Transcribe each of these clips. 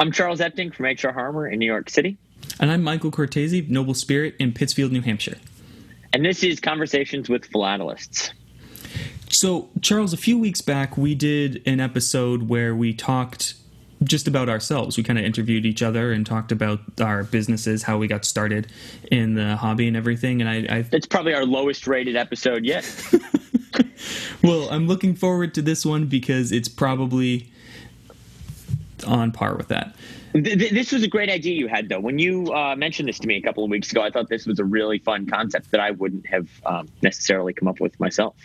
I'm Charles Epting from HR Harmer in New York City. And I'm Michael Cortese, Noble Spirit in Pittsfield, New Hampshire. And this is Conversations with Philatelists. So, Charles, a few weeks back, we did an episode where we talked just about ourselves. We kind of interviewed each other and talked about our businesses, how we got started in the hobby and everything. And I, I that's probably our lowest rated episode yet. well, I'm looking forward to this one because it's probably on par with that. This was a great idea you had, though. When you uh, mentioned this to me a couple of weeks ago, I thought this was a really fun concept that I wouldn't have um, necessarily come up with myself.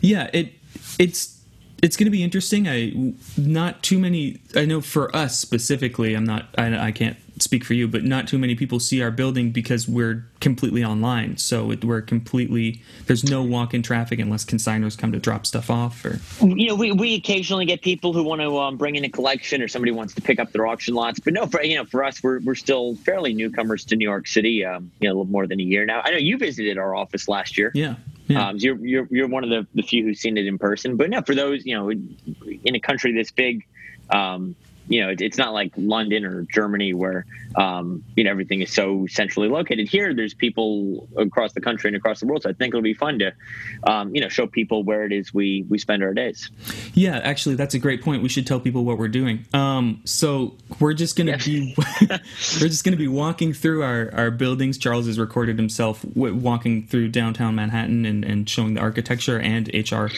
Yeah, it it's it's going to be interesting. I not too many. I know for us specifically, I'm not. I, I, can't speak for you, but not too many people see our building because we're completely online. So it, we're completely. There's no walk-in traffic unless consigners come to drop stuff off. Or you know, we, we occasionally get people who want to um, bring in a collection, or somebody wants to pick up their auction lots. But no, for you know, for us, we're we're still fairly newcomers to New York City. Um, you know, a little more than a year now. I know you visited our office last year. Yeah. Yeah. Um, you're, you're you're one of the, the few who's seen it in person. But no, for those you know, in a country this big, um, you know, it, it's not like London or Germany where um, you know everything is so centrally located. Here, there's people across the country and across the world. So I think it'll be fun to, um, you know, show people where it is we we spend our days. Yeah, actually, that's a great point. We should tell people what we're doing. Um, so we're just gonna be we're just gonna be walking through our our buildings. Charles has recorded himself w- walking through downtown Manhattan and, and showing the architecture and HR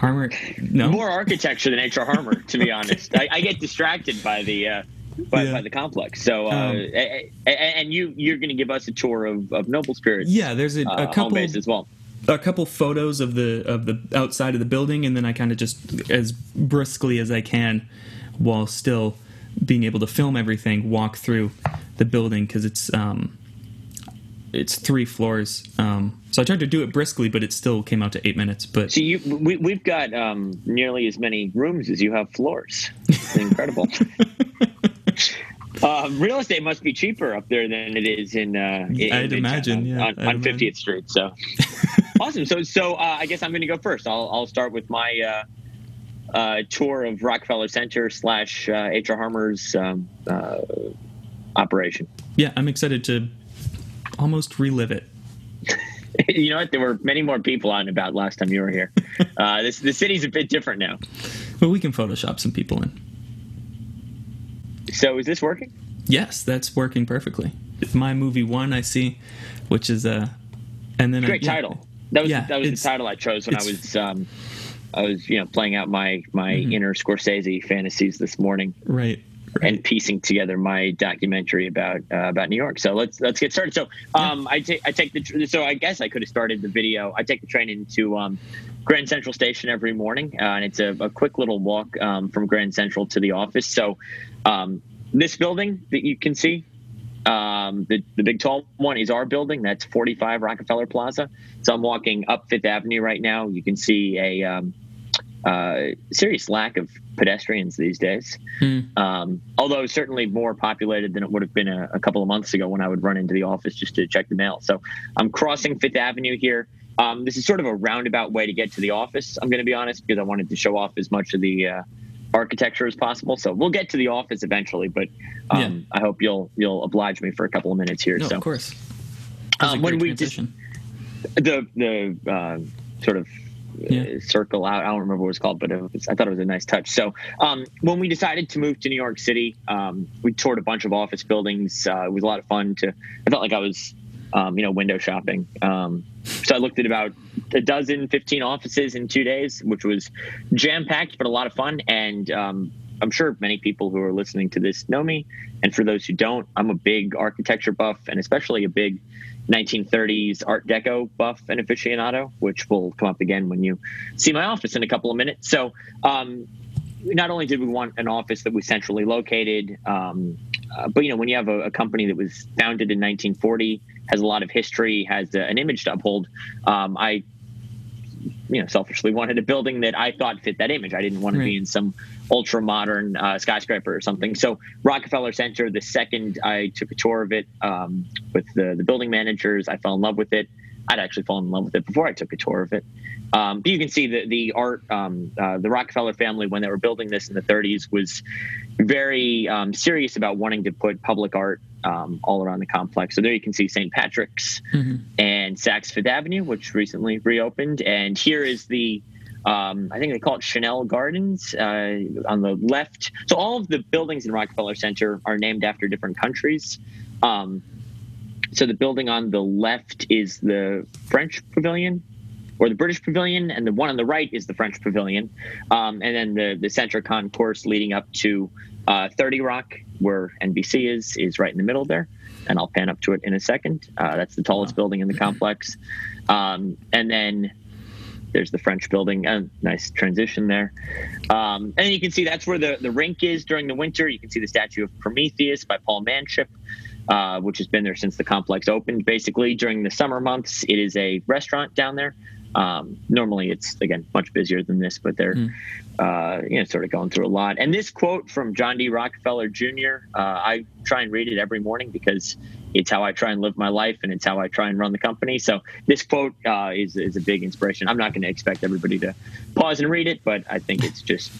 Harmer, no more architecture than HR Harmer, to be honest. I, I, get distracted by the uh, by, yeah. by, the complex. So, uh, um, and you you're going to give us a tour of, of Noble Spirits. Yeah, there's a, a uh, couple as well. A couple photos of the of the outside of the building, and then I kind of just as briskly as I can, while still being able to film everything, walk through the building because it's um, it's three floors. Um, so I tried to do it briskly, but it still came out to eight minutes. But see, you, we, we've got um, nearly as many rooms as you have floors. It's incredible. um, real estate must be cheaper up there than it is in. Uh, in I'd imagine, yeah, on, on 50th Street. So awesome. So, so uh, I guess I'm going to go first. I'll, I'll start with my uh, uh tour of Rockefeller Center slash HR uh, Harmer's um, uh, operation. Yeah, I'm excited to almost relive it. you know what? There were many more people out and about last time you were here. Uh, this the city's a bit different now. But we can Photoshop some people in. So is this working? Yes, that's working perfectly. It's my movie one, I see, which is a, uh, and then great title. That was yeah, that was the title I chose when I was um, I was you know playing out my my mm-hmm. inner Scorsese fantasies this morning. Right. And piecing together my documentary about uh, about New York. So let's let's get started. So um. I take I take the so I guess I could have started the video. I take the train into um, Grand Central Station every morning, uh, and it's a, a, quick little walk um, from Grand Central to the office. So um, this building that you can see. Um, the, the big tall one is our building. That's 45 Rockefeller Plaza. So I'm walking up Fifth Avenue right now. You can see a um, uh, serious lack of pedestrians these days. Mm. Um, although certainly more populated than it would have been a, a, couple of months ago when I would run into the office just to check the mail. So I'm crossing Fifth Avenue here. Um, this is sort of a roundabout way to get to the office. I'm going to be honest because I wanted to show off as much of the uh, architecture as possible. So we'll get to the office eventually, but um, yeah. I hope you'll you'll oblige me for a couple of minutes here. No, so of course. Um, when we just the the uh, sort of yeah. Uh, circle out. I don't remember what it was called, but it was, I thought it was a nice touch. So um, when we decided to move to New York City, um, we toured a bunch of office buildings. Uh, it was a lot of fun. To I felt like I was, um, you know, window shopping. Um, so I looked at about a dozen, 15 offices in two days, which was jam packed, but a lot of fun. And um, I'm sure many people who are listening to this know me. And for those who don't, I'm a big architecture buff and especially a big 1930s Art Deco buff and aficionado, which will come up again when you see my office in a couple of minutes. So, um, not only did we want an office that was centrally located, um, uh, but you know, when you have a, a, company that was founded in 1940, has a lot of history, has a, an image to uphold, um, I you know selfishly wanted a building that I thought fit that image. I didn't want right. to be in some ultra modern uh, skyscraper or something. So Rockefeller Center, the second I took a tour of it um, with the the building managers, I fell in love with it. I'd actually fallen in love with it before I took a tour of it. Um, but you can see the the art, um, uh, the Rockefeller family when they were building this in the 30s was very um, serious about wanting to put public art um, all around the complex. So there you can see St. Patrick's mm-hmm. and Saks Fifth Avenue, which recently reopened, and here is the um, I think they call it Channel Gardens uh, on the left. So all of the buildings in Rockefeller Center are named after different countries. Um, so the building on the left is the French Pavilion or the British Pavilion, and the one on the right is the French Pavilion. Um, and then the the center concourse leading up to uh, 30 Rock, where NBC is, is right in the middle there. And I'll pan up to it in a second. Uh, that's the tallest building in the complex. Um, and then there's the French building. Uh, nice transition there. Um, and you can see that's where the, the rink is during the winter. You can see the statue of Prometheus by Paul Manship, uh, which has been there since the complex opened. Basically, during the summer months, it is a restaurant down there. Um, normally, it's again much busier than this, but they're mm. uh, you know sort of going through a lot. And this quote from John D. Rockefeller Jr. Uh, I try and read it every morning because it's how I try and live my life, and it's how I try and run the company. So this quote uh, is is a big inspiration. I'm not going to expect everybody to pause and read it, but I think it's just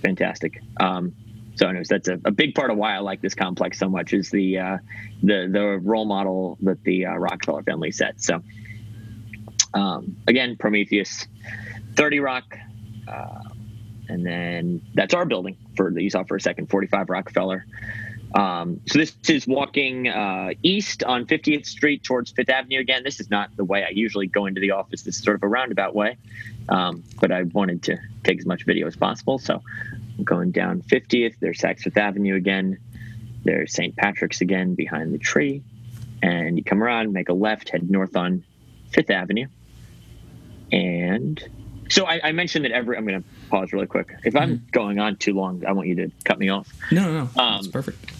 fantastic. Um, so, anyways, that's a, a, big part of why I like this complex so much is the uh, the the role model that the uh, Rockefeller family set. So. Um, again, Prometheus, 30 Rock, uh, and then that's our building for you saw for a second, 45 Rockefeller. Um, so this is walking uh, east on 50th Street towards Fifth Avenue again. This is not the way I usually go into the office. This is sort of a roundabout way, um, but I wanted to take as much video as possible. So I'm going down 50th. There's Saks Fifth Avenue again. There's St. Patrick's again behind the tree. And you come around, make a left, head north on Fifth Avenue. And so I, I mentioned that every. I'm going to pause really quick. If I'm mm-hmm. going on too long, I want you to cut me off. No, no, no. Um, That's perfect.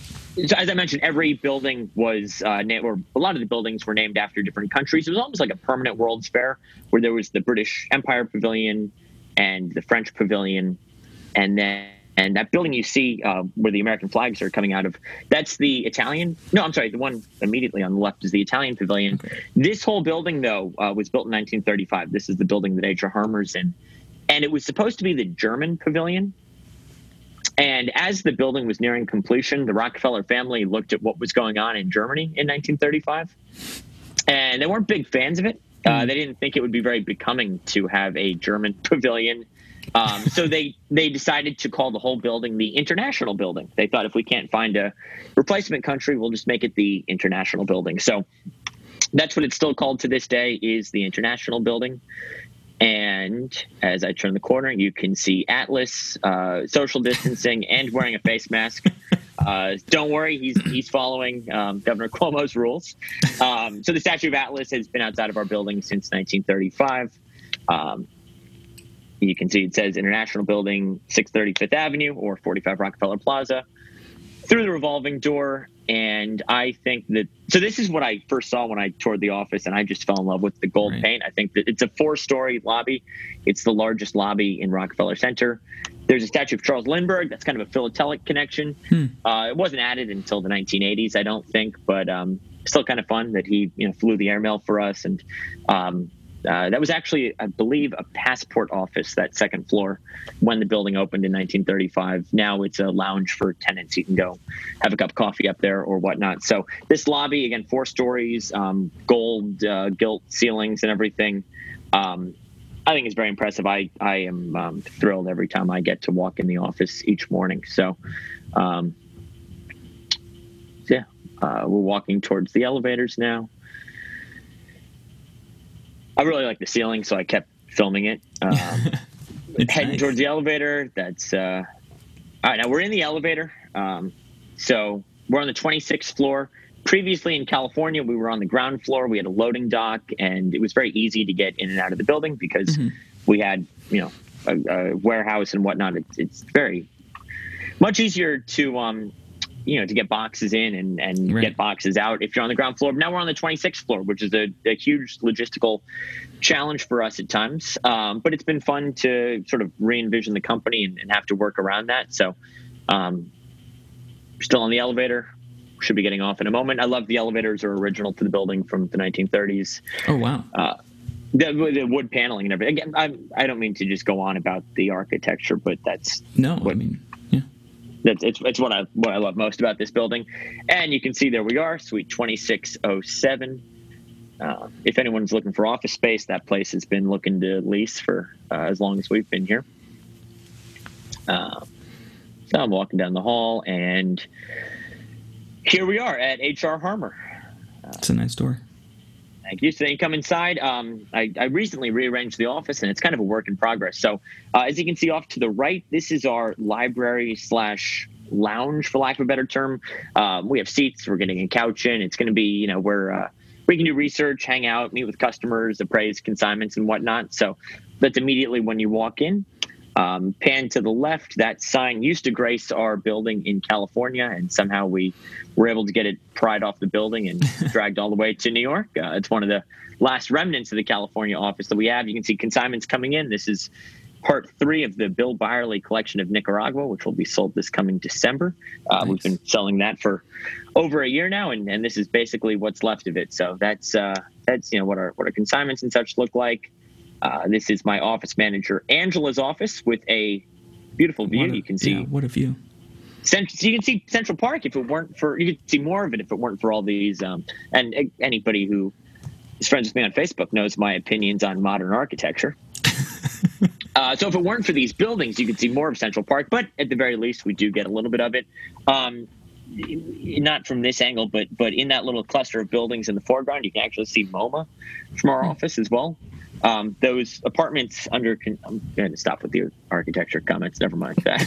So as I mentioned, every building was, uh, named, or a lot of the buildings were named after different countries. It was almost like a permanent World's Fair, where there was the British Empire Pavilion and the French Pavilion, and then and that building you see uh, where the American flags are coming out of, that's the Italian. No, I'm sorry. The one immediately on the left is the Italian pavilion. Okay. This whole building, though, uh, was built in 1935. This is the building that H.R. Harmer's in. And it was supposed to be the German pavilion. And as the building was nearing completion, the Rockefeller family looked at what was going on in Germany in 1935. And they weren't big fans of it. Uh, hmm. they didn't think it would be very becoming to have a German pavilion um, so they they decided to call the whole building the International Building. They thought if we can't find a replacement country, we'll just make it the International Building. So that's what it's still called to this day is the International Building. And as I turn the corner, you can see Atlas uh, social distancing and wearing a face mask. Uh, don't worry, he's he's following um, Governor Cuomo's rules. Um, so the statue of Atlas has been outside of our building since 1935. Um, you can see it says International Building, 630 Fifth Avenue or 45 Rockefeller Plaza through the revolving door. And I think that so this is what I first saw when I toured the office, and I just fell in love with the gold right. paint. I think that it's a four story lobby, it's the largest lobby in Rockefeller Center. There's a statue of Charles Lindbergh. That's kind of a philatelic connection. Hmm. Uh, it wasn't added until the 1980s, I don't think, but um, still kind of fun that he you know flew the airmail for us and um, uh, that was actually, I believe, a passport office, that second floor, when the building opened in 1935. Now it's a lounge for tenants. You can go have a cup of coffee up there or whatnot. So, this lobby, again, four stories, um, gold uh, gilt ceilings and everything. Um, I think is very impressive. I, I am um, thrilled every time I get to walk in the office each morning. So, um, yeah, uh, we're walking towards the elevators now. I really like the ceiling, so I kept filming it. Um, heading nice. towards the elevator. That's uh, all right. Now we're in the elevator. Um, so we're on the 26th floor. Previously in California, we were on the ground floor. We had a loading dock, and it was very easy to get in and out of the building because mm-hmm. we had, you know, a, a warehouse and whatnot. It, it's very much easier to um, you know to get boxes in and and right. get boxes out if you're on the ground floor. But now we're on the 26th floor, which is a, a huge logistical challenge for us at times. Um, but it's been fun to sort of re-envision the company and, and have to work around that. So um, still on the elevator. should be getting off in a moment. I love the elevators are original to the building from the 1930s. Oh wow. Uh, the, the, wood paneling and everything. Again, I, I don't mean to just go on about the architecture, but that's no. What, I mean, that's it's, it's what I what I love most about this building. And you can see there we are, Suite 2607. Uh, if anyone's looking for office space, that place has been looking to lease for uh, as long as we've been here. Uh, so I'm walking down the hall, and here we are at HR Harmer. It's a nice door. Thank you. So come inside. Um, I, I, recently rearranged the office, and it's kind of a work in progress. So uh, as you can see off to the right, this is our library slash lounge, for lack of a better term. Um, we have seats. We're getting a couch in. It's going to be, you know, where uh, we can do research, hang out, meet with customers, appraise consignments, and whatnot. So that's immediately when you walk in. Um, pan to the left, that sign used to grace our building in California, and somehow we were able to get it pried off the building and dragged all the way to New York. Uh, it's one of the last remnants of the California office that we have. You can see consignments coming in. This is part three of the Bill Byerly collection of Nicaragua, which will be sold this coming December. Uh, nice. We've been selling that for over a year now, and, and this is basically what's left of it. So that's uh, that's you know what our what our consignments and such look like. Uh, this is my office manager Angela's office with a beautiful view. A, you can see yeah, what a view. Central, so you can see Central Park if it weren't for you could see more of it if it weren't for all these. Um, and anybody who is friends with me on Facebook knows my opinions on modern architecture. uh, so if it weren't for these buildings, you could see more of Central Park. But at the very least, we do get a little bit of it. Um, not from this angle, but but in that little cluster of buildings in the foreground, you can actually see MoMA from our hmm. office as well. Um, those apartments under. I'm going to stop with the architecture comments. Never mind that.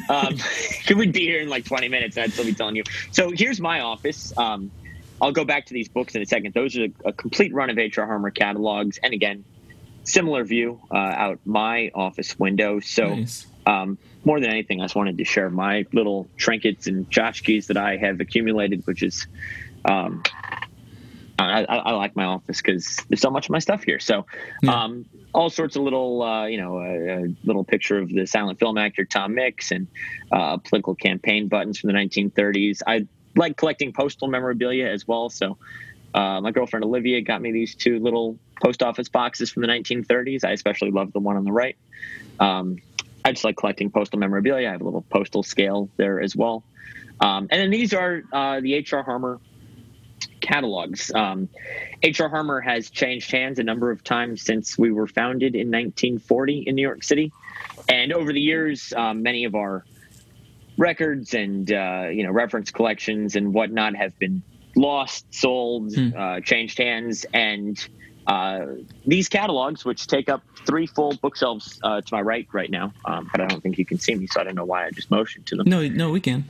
um, we'd be here in like 20 minutes, and I'd still be telling you. So here's my office. Um, I'll go back to these books in a second. Those are a, complete run of HR Harmer catalogs, and again, similar view uh, out my office window. So. Nice. Um, more than anything, I just wanted to share my little trinkets and tchotchkes that I have accumulated, which is um, I, I, like my office because there's so much of my stuff here. So, yeah. um, all sorts of little, uh, you know, a, a, little picture of the silent film actor Tom Mix and uh, political campaign buttons from the 1930s. I like collecting postal memorabilia as well. So, uh, my girlfriend Olivia got me these two little post office boxes from the 1930s. I especially love the one on the right. Um, I just like collecting postal memorabilia. I have a little postal scale there as well. Um, and then these are uh, the H.R. Harmer catalogs. Um, H.R. Harmer has changed hands a number of times since we were founded in 1940 in New York City, and over the years, um, many of our records and uh, you know reference collections and whatnot have been lost, sold, hmm. uh, changed hands, and uh, these catalogs, which take up three full bookshelves uh, to my right right now, um, but I don't think you can see me, so I don't know why I just motioned to them. No, no, we can.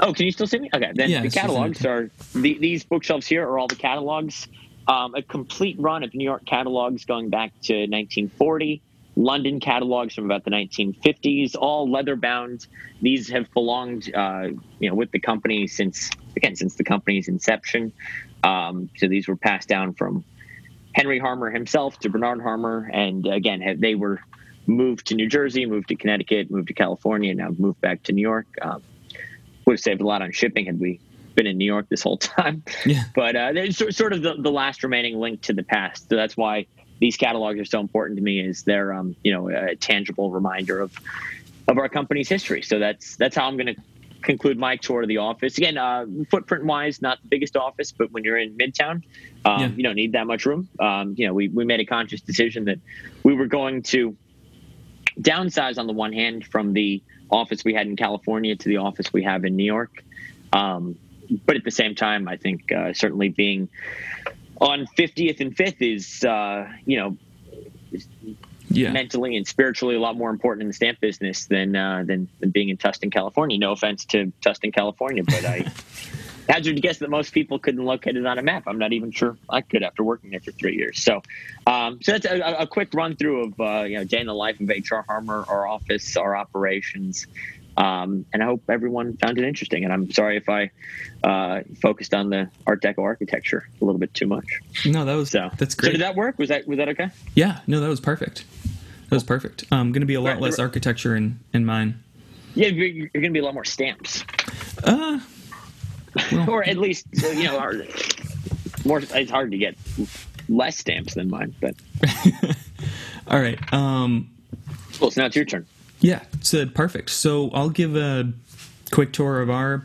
Oh, can you still see me? Okay, then yeah, the catalogs are the, these bookshelves here are all the catalogs. Um, a complete run of New York catalogs going back to 1940. London catalogs from about the 1950s, all leather bound. These have belonged, uh, you know, with the company since again since the company's inception. Um, so these were passed down from Henry Harmer himself to Bernard Harmer, and again they were moved to New Jersey, moved to Connecticut, moved to California, now moved back to New York. Um, would have saved a lot on shipping had we been in New York this whole time. Yeah. But uh, it's sort of the, the last remaining link to the past. So that's why these catalogs are so important to me. Is they're um, you know a tangible reminder of of our company's history. So that's that's how I'm going to conclude my tour of the office. Again, uh, footprint wise, not the biggest office, but when you're in Midtown, um, yeah. you don't need that much room. Um, you know, we we made a conscious decision that we were going to downsize on the one hand from the office we had in California to the office we have in New York. Um, but at the same time, I think uh, certainly being on 50th and 5th is, uh, you know, yeah. mentally and spiritually a lot more important in the stamp business than, uh, than, than being in Tustin, California. No offense to Tustin, California, but I hazard to guess that most people couldn't locate it on a map. I'm not even sure I could after working there for three years. So, um, so that's a, a, quick run through of uh, you know day in the life of HR Harmer, our office, our operations. Um, and I hope everyone found it interesting. And I'm sorry if I uh, focused on the Art Deco architecture a little bit too much. No, that was so, that's great. So did that work? Was that was that okay? Yeah, no, that was perfect. That was perfect. I'm um, going to be a lot right, less architecture in in mine. Yeah, you're, you're going to be a lot more stamps. Uh, well, or at least you know, our, more. It's hard to get less stamps than mine, but. All right. Um, cool. So now it's your turn. Yeah. So perfect. So I'll give a quick tour of our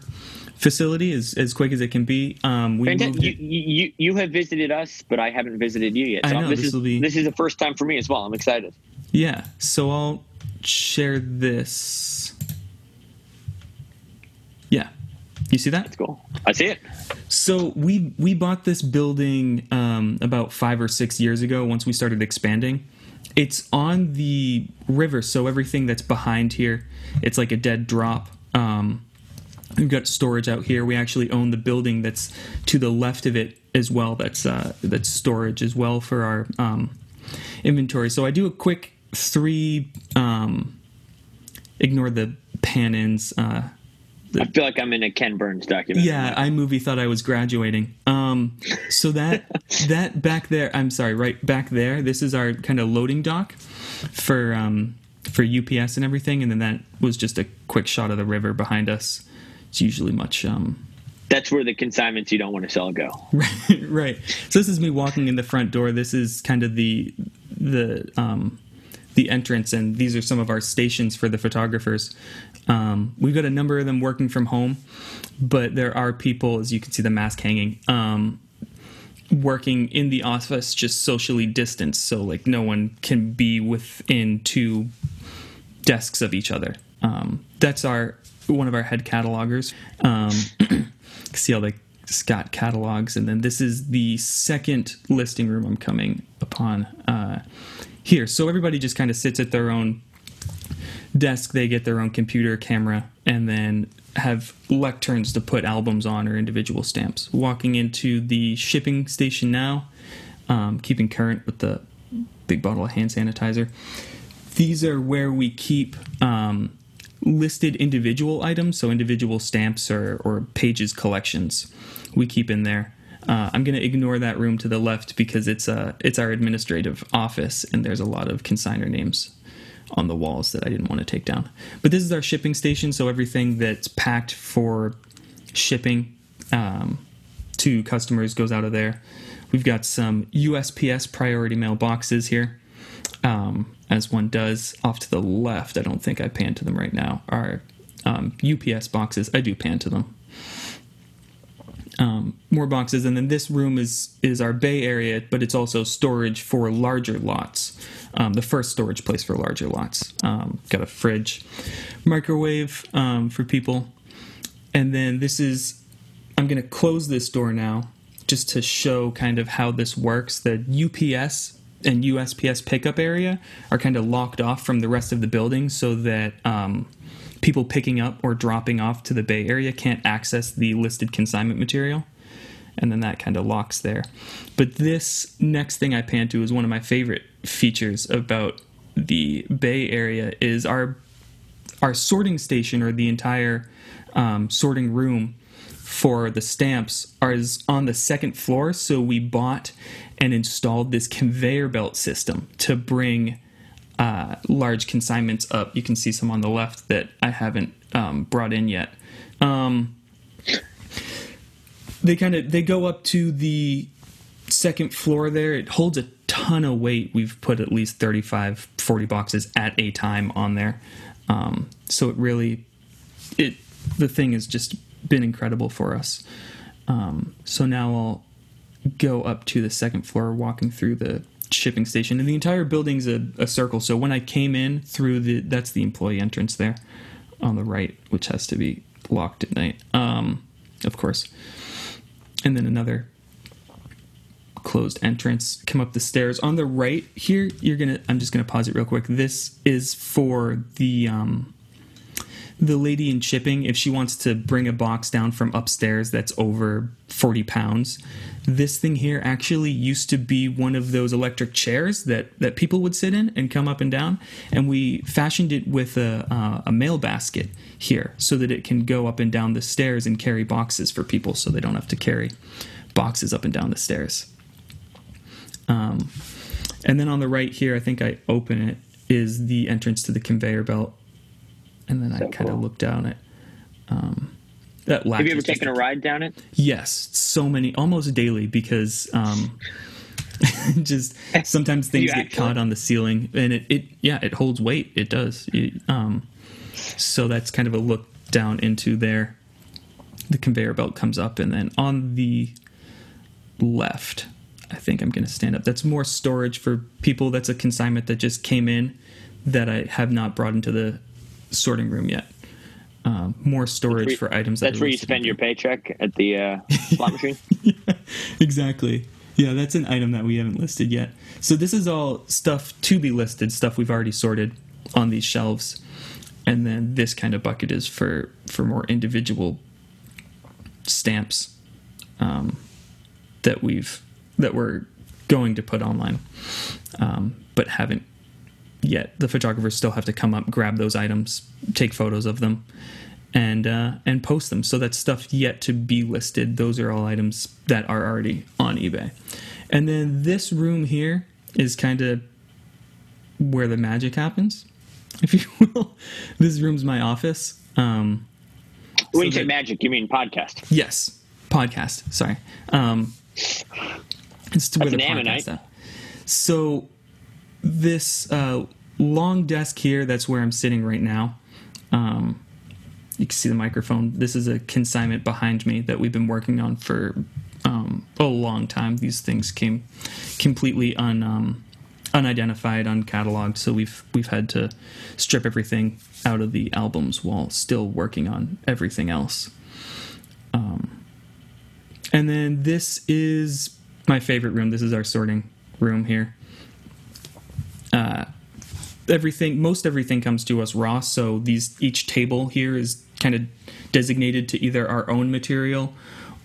facility as, as quick as it can be. Um, we you, you, you have visited us, but I haven't visited you yet. So I know, this, this is, will be... this is the first time for me as well. I'm excited. Yeah. So I'll share this. Yeah. You see that? That's cool. I see it. So we we bought this building um, about five or six years ago. Once we started expanding, it's on the river, so everything that's behind here, it's like a dead drop. Um, we've got storage out here. We actually own the building that's to the left of it as well. That's uh, that's storage as well for our um, inventory. So I do a quick three. Um, ignore the pan ins. Uh, I feel like I'm in a Ken Burns documentary. Yeah, iMovie thought I was graduating. Um, so that that back there, I'm sorry, right back there. This is our kind of loading dock for um, for UPS and everything, and then that was just a quick shot of the river behind us. It's usually much. Um, that's where the consignments you don't want to sell go. Right, right. So this is me walking in the front door. This is kind of the the um, the entrance, and these are some of our stations for the photographers. Um, we've got a number of them working from home, but there are people, as you can see, the mask hanging, um, working in the office just socially distanced, so like no one can be within two desks of each other. Um, that's our one of our head catalogers. Um, see all the Scott catalogs, and then this is the second listing room I'm coming upon uh, here. So everybody just kind of sits at their own desk they get their own computer camera and then have lecterns to put albums on or individual stamps. Walking into the shipping station now um, keeping current with the big bottle of hand sanitizer these are where we keep um, listed individual items. So individual stamps or, or pages collections we keep in there. Uh, I'm going to ignore that room to the left because it's uh, it's our administrative office and there's a lot of consigner names on the walls that I didn't want to take down. But this is our shipping station, so everything that's packed for shipping um, to customers goes out of there. We've got some USPS priority mail boxes here, um, as one does off to the left. I don't think I pan to them right now. Are um, UPS boxes? I do pan to them um, more boxes, and then this room is is our bay area, but it's also storage for larger lots. Um, the first storage place for larger lots. Um, got a fridge, microwave um, for people, and then this is. I'm going to close this door now, just to show kind of how this works. The UPS and USPS pickup area are kind of locked off from the rest of the building, so that um, people picking up or dropping off to the Bay Area can't access the listed consignment material. And then that kind of locks there. But this next thing I pan to is one of my favorite features about the Bay Area is our our sorting station or the entire um, sorting room for the stamps is on the second floor. So we bought and installed this conveyor belt system to bring uh, large consignments up. You can see some on the left that I haven't um, brought in yet. Um, they kind of they go up to the second floor there. It holds a ton of weight. We've put at least 35, 40 boxes at a time on there. Um, so it really, it the thing has just been incredible for us. Um, so now I'll go up to the second floor, walking through the shipping station, and the entire building's a, a circle. So when I came in through the, that's the employee entrance there on the right, which has to be locked at night, um, of course. And then another closed entrance. Come up the stairs on the right here. You're gonna. I'm just gonna pause it real quick. This is for the um, the lady in shipping, if she wants to bring a box down from upstairs that's over 40 pounds, this thing here actually used to be one of those electric chairs that, that people would sit in and come up and down. And we fashioned it with a, uh, a mail basket here so that it can go up and down the stairs and carry boxes for people so they don't have to carry boxes up and down the stairs. Um, and then on the right here, I think I open it, is the entrance to the conveyor belt and then so I kind of cool. look down at um, that Have you ever taken a ride down it? Yes, so many, almost daily, because um, just sometimes things get actually? caught on the ceiling, and it, it yeah, it holds weight. It does. It, um, so that's kind of a look down into there. The conveyor belt comes up, and then on the left, I think I'm going to stand up. That's more storage for people. That's a consignment that just came in that I have not brought into the sorting room yet. Um, more storage for items. That's that where you spend your paycheck at the uh, slot machine. yeah, exactly. Yeah, that's an item that we haven't listed yet. So this is all stuff to be listed, stuff we've already sorted on these shelves, and then this kind of bucket is for for more individual stamps um, that we've that we're going to put online, um, but haven't yet. The photographers still have to come up, grab those items, take photos of them, and uh, and post them. So that's stuff yet to be listed. Those are all items that are already on eBay. And then this room here is kind of where the magic happens, if you will. this room's my office. Um, when so you say magic, you mean podcast? Yes, podcast. Sorry. Um, it's to That's where the podcast at. So this uh, long desk here, that's where I'm sitting right now. Um, you can see the microphone. This is a consignment behind me that we've been working on for um, a long time. These things came completely un, um, unidentified, uncatalogued, so we've we've had to strip everything out of the albums while still working on everything else. Um, and then this is my favorite room. This is our sorting room here. Uh, everything, most everything comes to us raw. So these each table here is kind of designated to either our own material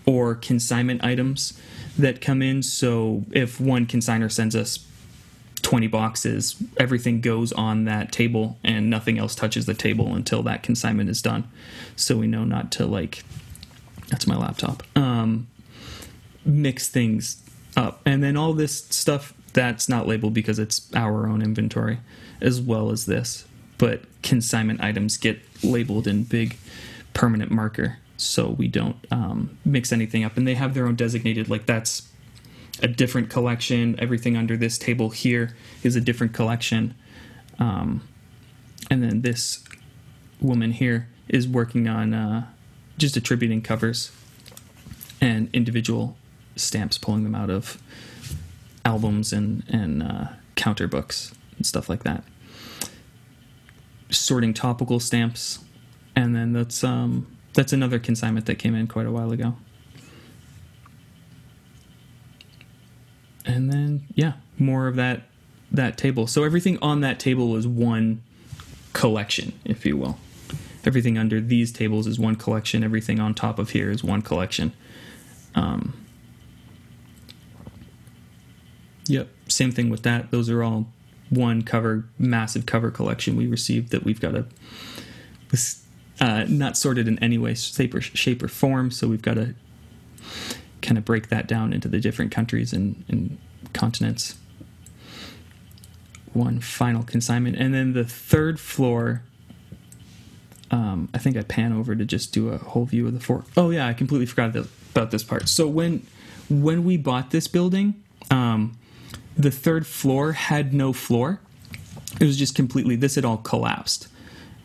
or consignment items that come in. So if one consigner sends us 20 boxes, everything goes on that table and nothing else touches the table until that consignment is done. So we know not to like that's my laptop. Um, mix things up. And then all this stuff that's not labeled because it's our own inventory as well as this. But consignment items get labeled in big permanent marker so we don't um, mix anything up. And they have their own designated, like that's a different collection. Everything under this table here is a different collection. Um, and then this woman here is working on uh, just attributing covers and individual stamps, pulling them out of albums and and uh, counter books and stuff like that. Sorting topical stamps, and then that's um, that's another consignment that came in quite a while ago. And then yeah, more of that that table. So everything on that table is one collection, if you will. Everything under these tables is one collection. Everything on top of here is one collection. Um, yep, same thing with that. Those are all one cover, massive cover collection we received that we've got a uh, not sorted in any way, shape or, shape or form. So we've got to kind of break that down into the different countries and, and continents. One final consignment, and then the third floor. Um, I think I pan over to just do a whole view of the floor. Oh yeah, I completely forgot about this part. So when when we bought this building, um, the third floor had no floor. It was just completely. This had all collapsed.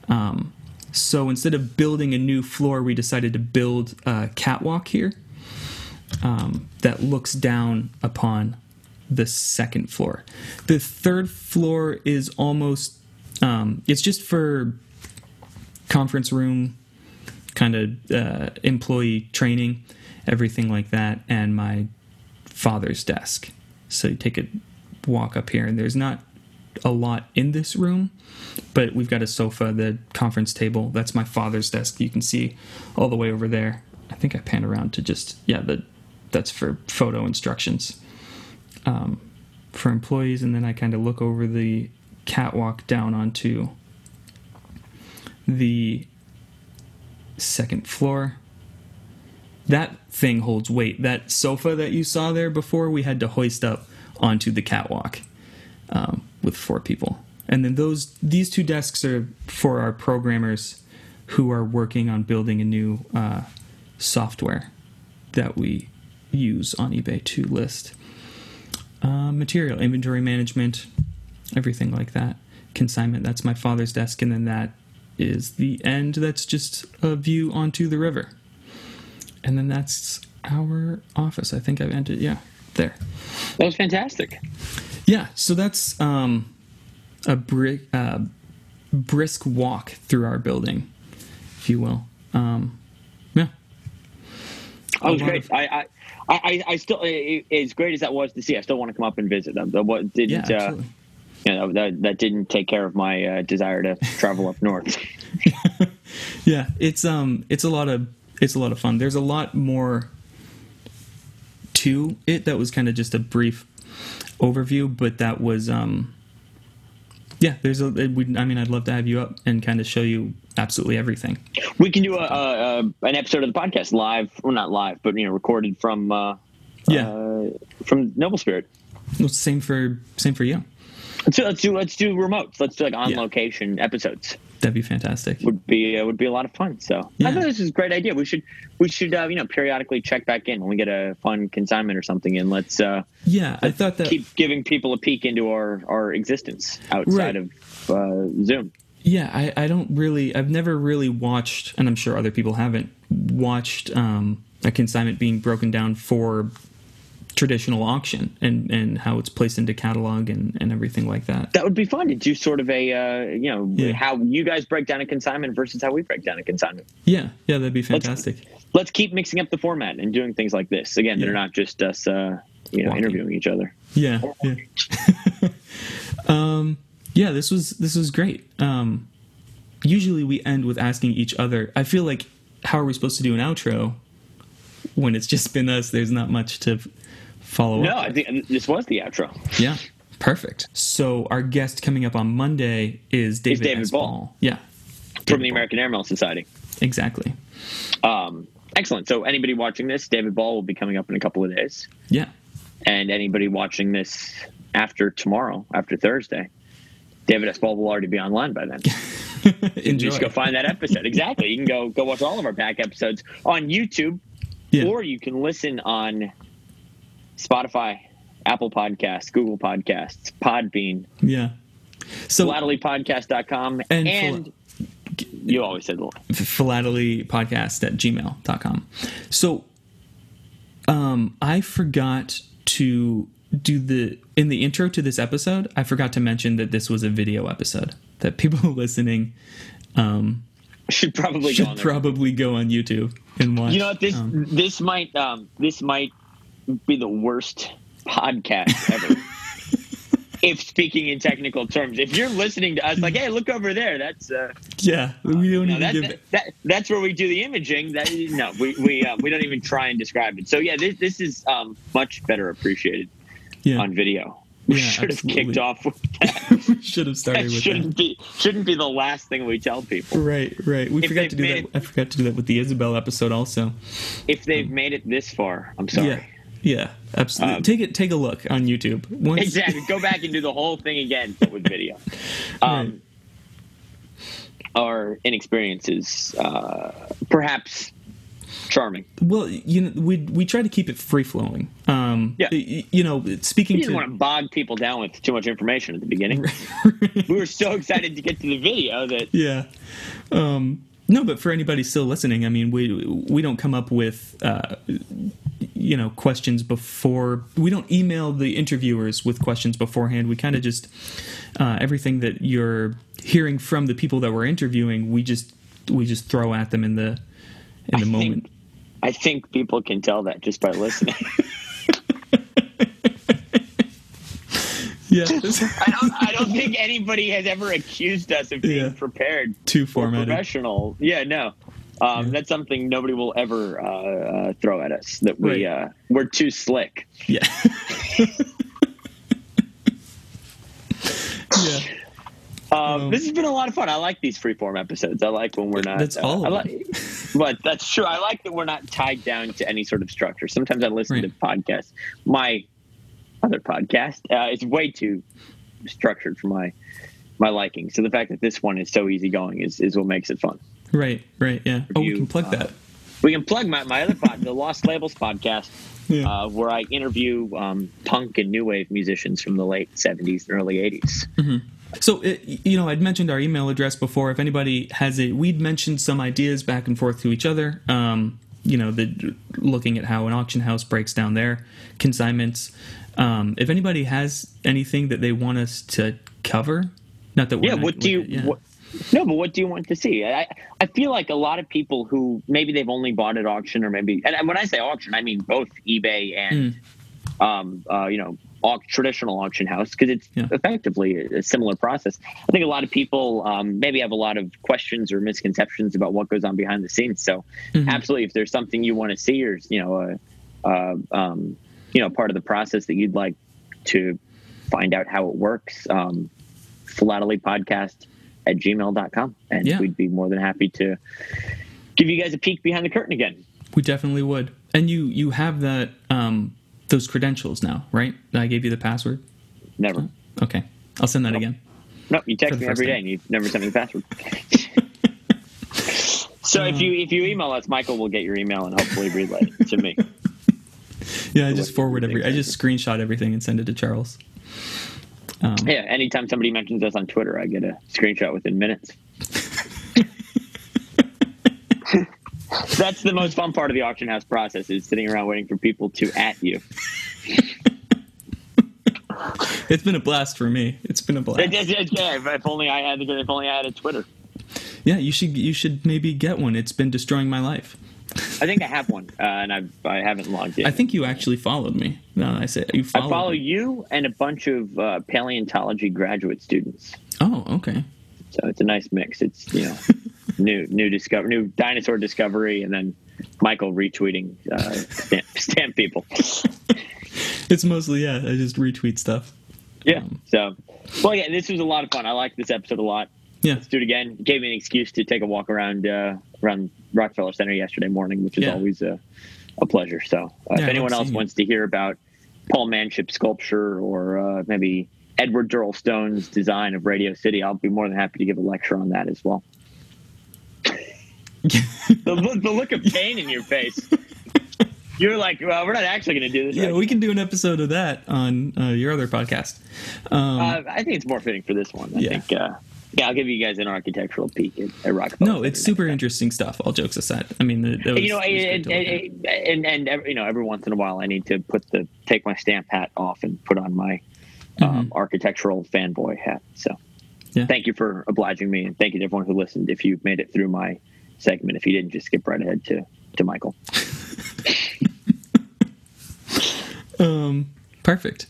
Um, so instead of building a new floor, we decided to build a catwalk here um, that looks down upon the second floor. The third floor is almost, um, it's just for conference room, kind of uh, employee training, everything like that, and my father's desk. So you take a walk up here, and there's not a lot in this room, but we've got a sofa, the conference table. That's my father's desk. You can see all the way over there. I think I pan around to just yeah, the that's for photo instructions um, for employees, and then I kind of look over the catwalk down onto the second floor. That thing holds weight. That sofa that you saw there before, we had to hoist up onto the catwalk um, with four people. And then those these two desks are for our programmers who are working on building a new uh, software that we use on eBay to list uh, material, inventory management, everything like that. Consignment, that's my father's desk, and then that is the end. That's just a view onto the river. And then that's our office. I think I've entered, yeah, there. That was fantastic. Yeah, so that's um, a brick, uh, brisk walk through our building, if you will. Um, yeah. That was great. Of, I, I, I, I still, as great as that was to see, I still want to come up and visit them. What didn't, yeah, uh, you know, that, that didn't take care of my uh, desire to travel up north. yeah, it's um, it's a lot of it's a lot of fun. There's a lot more to it that was kind of just a brief overview, but that was um, yeah. There's a. I mean, I'd love to have you up and kind of show you absolutely everything. We can do a, a, a an episode of the podcast live, well, not live, but you know, recorded from uh, yeah uh, from Noble Spirit. Well, same for same for you. Let's do, let's do let's do remotes. Let's do like on yeah. location episodes. That'd be fantastic. Would be uh, would be a lot of fun. So yeah. I thought this is a great idea. We should we should uh, you know periodically check back in when we get a fun consignment or something, and let's uh, yeah. I thought that keep giving people a peek into our our existence outside right. of uh, Zoom. Yeah, I, I don't really. I've never really watched, and I'm sure other people haven't watched um, a consignment being broken down for traditional auction and and how it's placed into catalog and and everything like that. That would be fun to do sort of a uh, you know yeah. how you guys break down a consignment versus how we break down a consignment. Yeah, yeah, that'd be fantastic. Let's, let's keep mixing up the format and doing things like this. Again, yeah. they're not just us uh, you know Walking. interviewing each other. Yeah, yeah. um, yeah, this was this was great. Um, usually we end with asking each other. I feel like how are we supposed to do an outro when it's just been us? There's not much to follow no, up. No, I think this was the outro. Yeah. Perfect. So our guest coming up on Monday is David, David Ball. Ball. Yeah. David From the Ball. American Airmail Society. Exactly. Um, excellent. So anybody watching this, David Ball will be coming up in a couple of days. Yeah. And anybody watching this after tomorrow, after Thursday, David S. Ball will already be online by then. Enjoy. Just go find that episode. exactly. You can go go watch all of our back episodes on YouTube, yeah. or you can listen on Spotify, Apple Podcasts, Google Podcasts, Podbean. Yeah. So philatelypodcast.com and, and phil- you always said the philatelypodcast at gmail.com. So um, I forgot to do the in the intro to this episode, I forgot to mention that this was a video episode. That people listening um, should probably should go probably go on YouTube and watch. You know what this um, this might um, this might be the worst podcast ever. if speaking in technical terms, if you're listening to us, like, hey, look over there, that's uh, yeah, we don't no, even that, give that, that, that's where we do the imaging. That no, we we uh, we don't even try and describe it. So yeah, this this is um, much better appreciated yeah. on video. We yeah, should absolutely. have kicked off with that. we should have started that with shouldn't that. be shouldn't be the last thing we tell people. Right, right. We if forgot to do that. I forgot to do that with the Isabel episode also. If they've um, made it this far, I'm sorry. Yeah. Yeah, absolutely. Um, take it. Take a look on YouTube. Once... Exactly. Go back and do the whole thing again, with video. Um, right. Our inexperience is uh, perhaps charming. Well, you know, we we try to keep it free flowing. Um, yeah. You know, speaking. We didn't to... want to bog people down with too much information at the beginning. we were so excited to get to the video that. Yeah. Um, no, but for anybody still listening, I mean, we we don't come up with uh, you know questions before we don't email the interviewers with questions beforehand. We kind of just uh, everything that you're hearing from the people that we're interviewing we just we just throw at them in the in the I moment. Think, i think people can tell that just by listening. Yeah I, don't, I don't think anybody has ever accused us of being yeah. prepared too formatted. professional. Yeah no um, yeah. That's something nobody will ever uh, uh, throw at us. That we right. uh, we're too slick. Yeah. yeah. Um, um, this has been a lot of fun. I like these freeform episodes. I like when we're not. That's all. Uh, like, but that's true. I like that we're not tied down to any sort of structure. Sometimes I listen right. to podcasts. My other podcast uh, is way too structured for my my liking. So the fact that this one is so easygoing is is what makes it fun. Right, right, yeah. Review, oh, we can plug uh, that. we can plug my, my other pod, the Lost Labels podcast, yeah. uh, where I interview um, punk and new wave musicians from the late 70s and early 80s. Mm-hmm. So, it, you know, I'd mentioned our email address before. If anybody has a, we'd mentioned some ideas back and forth to each other. Um, you know, the looking at how an auction house breaks down their consignments. Um, if anybody has anything that they want us to cover, not that we yeah. What do you? yeah. What, no, but what do you want to see? I I feel like a lot of people who maybe they've only bought at auction or maybe and when I say auction, I mean both eBay and mm. um uh, you know au- traditional auction house because it's yeah. effectively a, similar process. I think a lot of people um, maybe have a lot of questions or misconceptions about what goes on behind the scenes. So mm-hmm. absolutely, if there's something you want to see or you know uh, uh, um, you know part of the process that you'd like to find out how it works, um, philately podcast at gmail.com. And yeah. we'd be more than happy to give you guys a peek behind the curtain again. We definitely would. And you you have that um, those credentials now, right? I gave you the password. Never. Oh, okay, I'll send that nope. again. No, you text me every day, and you never send me the password. so uh, if you if you email us, Michael will get your email and hopefully relay it to me. Yeah, I just forward every. I just screenshot everything and send it to Charles. Um, yeah, anytime somebody mentions us on Twitter, I get a screenshot within minutes. That's the most fun part of the auction house process is sitting around waiting for people to at you. it's been a blast for me. It's been a blast. Yeah, if only I had if only I had a Twitter. Yeah, you should you should maybe get one. It's been destroying my life. I think I have one, uh, and I've, I haven't logged in. I think you actually followed me. No, I say you. I follow me. you and a bunch of uh, paleontology graduate students. Oh, okay. So it's a nice mix. It's you know new new discover new dinosaur discovery, and then Michael retweeting uh, stamp, stamp people. it's mostly yeah. I just retweet stuff. Yeah. Um, so, well, yeah. This was a lot of fun. I like this episode a lot. Yeah. Let's do it again. It gave me an excuse to take a walk around uh, around Rockefeller Center yesterday morning, which is yeah. always a, a pleasure. So, uh, yeah, if anyone else wants to hear about Paul Manship sculpture or uh, maybe Edward Durell Stone's design of Radio City, I'll be more than happy to give a lecture on that as well. the, look, the look of pain in your face. You're like, well, we're not actually going to do this. Yeah, right we can do an episode of that on uh, your other podcast. Um, uh, I think it's more fitting for this one. I yeah. think uh, yeah, I'll give you guys an architectural peek at, at Rockefeller. No, it's super interesting stuff. All jokes aside, I mean, was, you know, and, and, and, and, every, you know, every once in a while, I need to put the take my stamp hat off and put on my um, mm-hmm. architectural fanboy hat. So, yeah. thank you for obliging me, and thank you to everyone who listened. If you made it through my segment, if you didn't, just skip right ahead to to Michael. um, perfect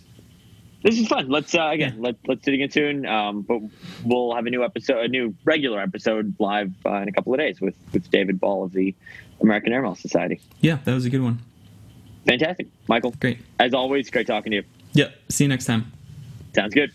this is fun. Let's uh, again let let's do it again soon. Um, but we'll have a new episode, a new regular episode live uh, in a couple of days with with David Ball of the American Airmail Society. Yeah, that was a good one. Fantastic, Michael. Great as always. Great talking to you. Yep. See you next time. Sounds good.